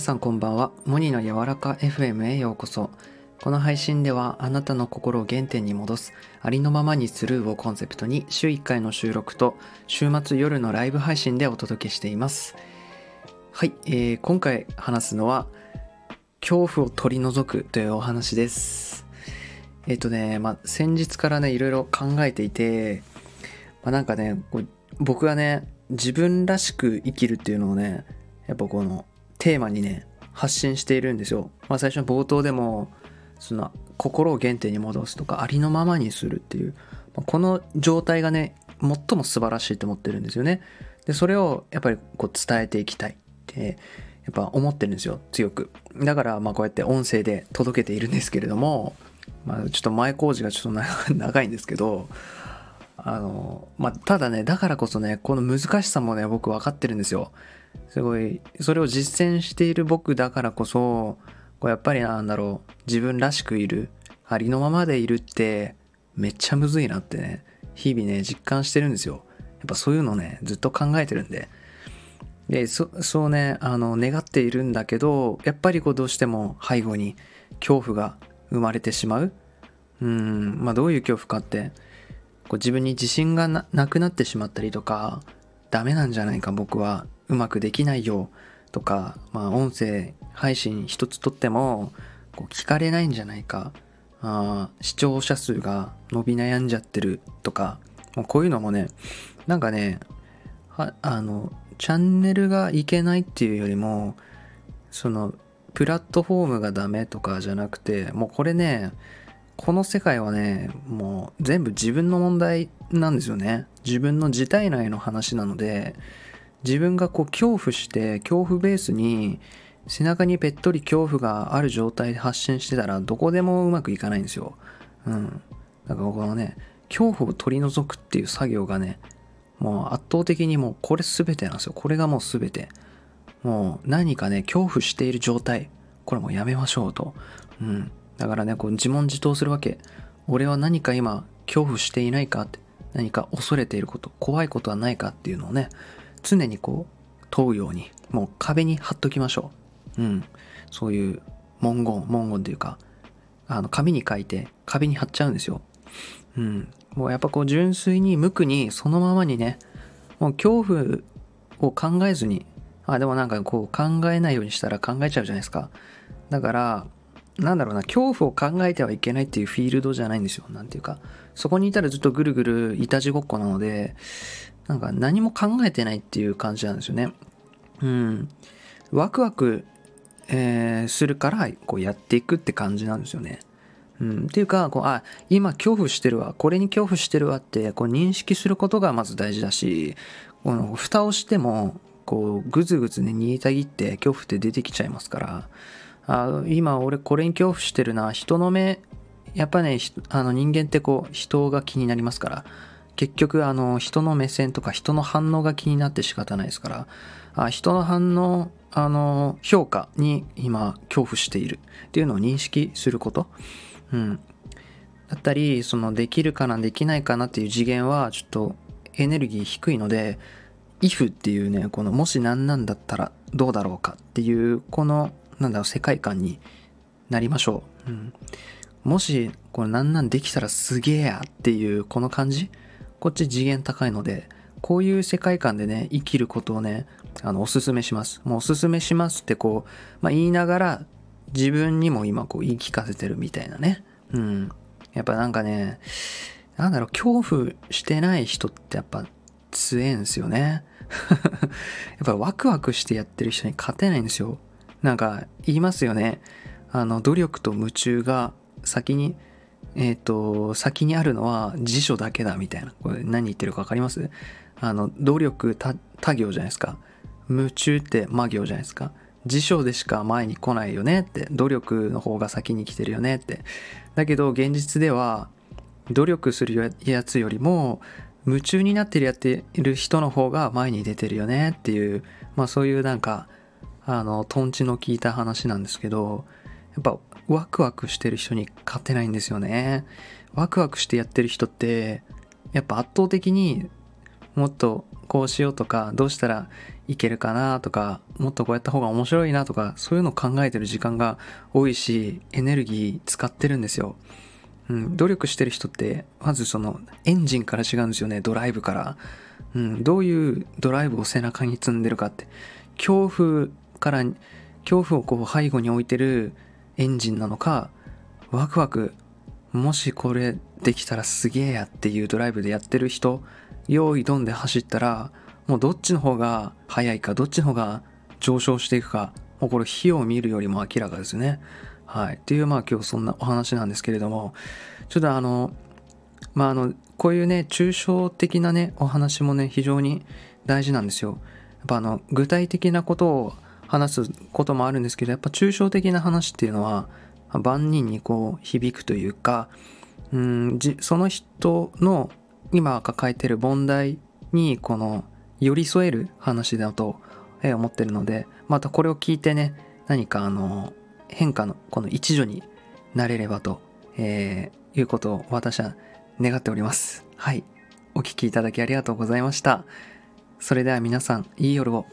さんこんばんは。モニの柔らか FM へようこそ。この配信ではあなたの心を原点に戻すありのままにスルーをコンセプトに週1回の収録と週末夜のライブ配信でお届けしています。はい、えー今回話すのは恐怖を取り除くというお話です。えっ、とね、まあ先日からねいろいろ考えていて、まあ、なんかね僕がね自分らしく生きるっていうのをねやっぱこのテーマにね発信しているんですよ。まあ、最初の冒頭でもその心を原点に戻すとかありのままにするっていう、まあこの状態がね最も素晴らしいと思ってるんですよね。でそれをやっぱりこう伝えていきたいってやっぱ思ってるんですよ強く。だからまあこうやって音声で届けているんですけれども、まあ、ちょっと前工事がちょっと長長いんですけどあのまあただねだからこそねこの難しさもね僕分かってるんですよ。すごいそれを実践している僕だからこそこうやっぱりなんだろう自分らしくいるありのままでいるってめっちゃむずいなってね日々ね実感してるんですよ。やっぱそういうのねずっと考えてるんで。でそそうねあの願っているんだけどやっぱりこうどうしても背後に恐怖が生まれてしまう。うんまあどういう恐怖かってこう自分に自信がななくなってしまったりとかダメなんじゃないか僕はうまくできないよとか、まあ、音声配信一つとってもこう聞かれないんじゃないかあ視聴者数が伸び悩んじゃってるとかもうこういうのもねなんかねはあのチャンネルがいけないっていうよりもそのプラットフォームがダメとかじゃなくてもうこれねこの世界はねもう全部自分の問題なんですよね。自分の自体内の話なので自分がこう恐怖して恐怖ベースに背中にぺっとり恐怖がある状態で発信してたらどこでもうまくいかないんですよ。うん。だからこのね恐怖を取り除くっていう作業がねもう圧倒的にもうこれ全てなんですよ。これがもう全て。もう何かね恐怖している状態。これもうやめましょうと。うん。だからねこう自問自答するわけ。俺は何か今恐怖していないかって何か恐れていること怖いことはないかっていうのをね常にこう問うようにもう壁に貼っときましょう。うん。そういう文言文言というかあの紙に書いて壁に貼っちゃうんですよ。うん。もうやっぱこう純粋に無垢にそのままにねもう恐怖を考えずにあでもなんかこう考えないようにしたら考えちゃうじゃないですか。だからなんだろうな恐怖を考えてはいけないっていうフィールドじゃないんですよ。なんていうかそこにいたらずっとぐるぐるいたちごっこなのでなんか何も考えてないっていう感じなんですよね。うん。ワクワク、えーするからこうやっていくって感じなんですよね。うん、っていうかこうあ今恐怖してるわ。これに恐怖してるわってこう認識することがまず大事だしこの蓋をしてもこうぐずぐずね煮えたぎって恐怖って出てきちゃいますからあ今俺これに恐怖してるな。人の目やっぱねあの人間ってこう人が気になりますから。結局あの人の目線とか人の反応が気になって仕方ないですから。あ人の反応あの評価に今恐怖している。っていうのを認識すること。うん、だったりそのできるかなできないかなっていう次元はちょっとエネルギー低いので if っていうねこのもし何なんだったらどうだろうかっていうこのなんだろう世界観になりましょう、うん、もしこれ何なんできたらすげえやっていうこの感じ？こっち次元高いのでこういう世界観でね生きることをねあのおすすめしますもうおすすめしますってこう、まあ、言いながら自分にも今こう言い聞かせてるみたいなね。うん。やっぱなんかね、なんだろう、恐怖してない人ってやっぱ強えんすよね。やっぱワクワクしてやってる人に勝てないんですよ。なんか言いますよね。あの、努力と夢中が先に、えっ、と、先にあるのは辞書だけだみたいな。これ何言ってるか分かります？あの、努力他他行じゃないですか。夢中って魔行じゃないですか。辞書でしか前に来ないよねって努力の方が先に来てるよねってだけど現実では努力するやつよりも夢中になってるやってる人の方が前に出てるよねっていうまあそういうなんかあのトンチの効いた話なんですけどやっぱワクワクしてる人に勝てないんですよね。ワクワクしてやってる人ってやっぱ圧倒的にもっとこうしようとかどうしたらいけるかなとかもっとこうやった方が面白いなとかそういうのを考えてる時間が多いしエネルギー使ってるんですよ。うん、努力してる人ってまずそのエンジンから違うんですよねドライブから、うん、どういうドライブを背中に積んでるかって。恐怖から恐怖をこう背後に置いてるエンジンなのかワクワクもしこれできたらすげえやっていうドライブでやってる人用意ドンで走ったらもうどっちの方が速いかどっちの方が上昇していくかもうこれ火を見るよりも明らかですね。はい。っていうまあ今日そんなお話なんですけれどもちょっとあのまああのこういうね抽象的なねお話もね非常に大事なんですよ。やっぱあの具体的なことを話すこともあるんですけどやっぱ抽象的な話っていうのは万人にこう響くというかうんその人の今抱えてる問題にこの寄り添える話だと思ってるのでまたこれを聞いてね何かあの変化のこの一助になれればと、えー、いうことを私は願っております。はい。お聴きいただきありがとうございました。それでは皆さんいい夜を。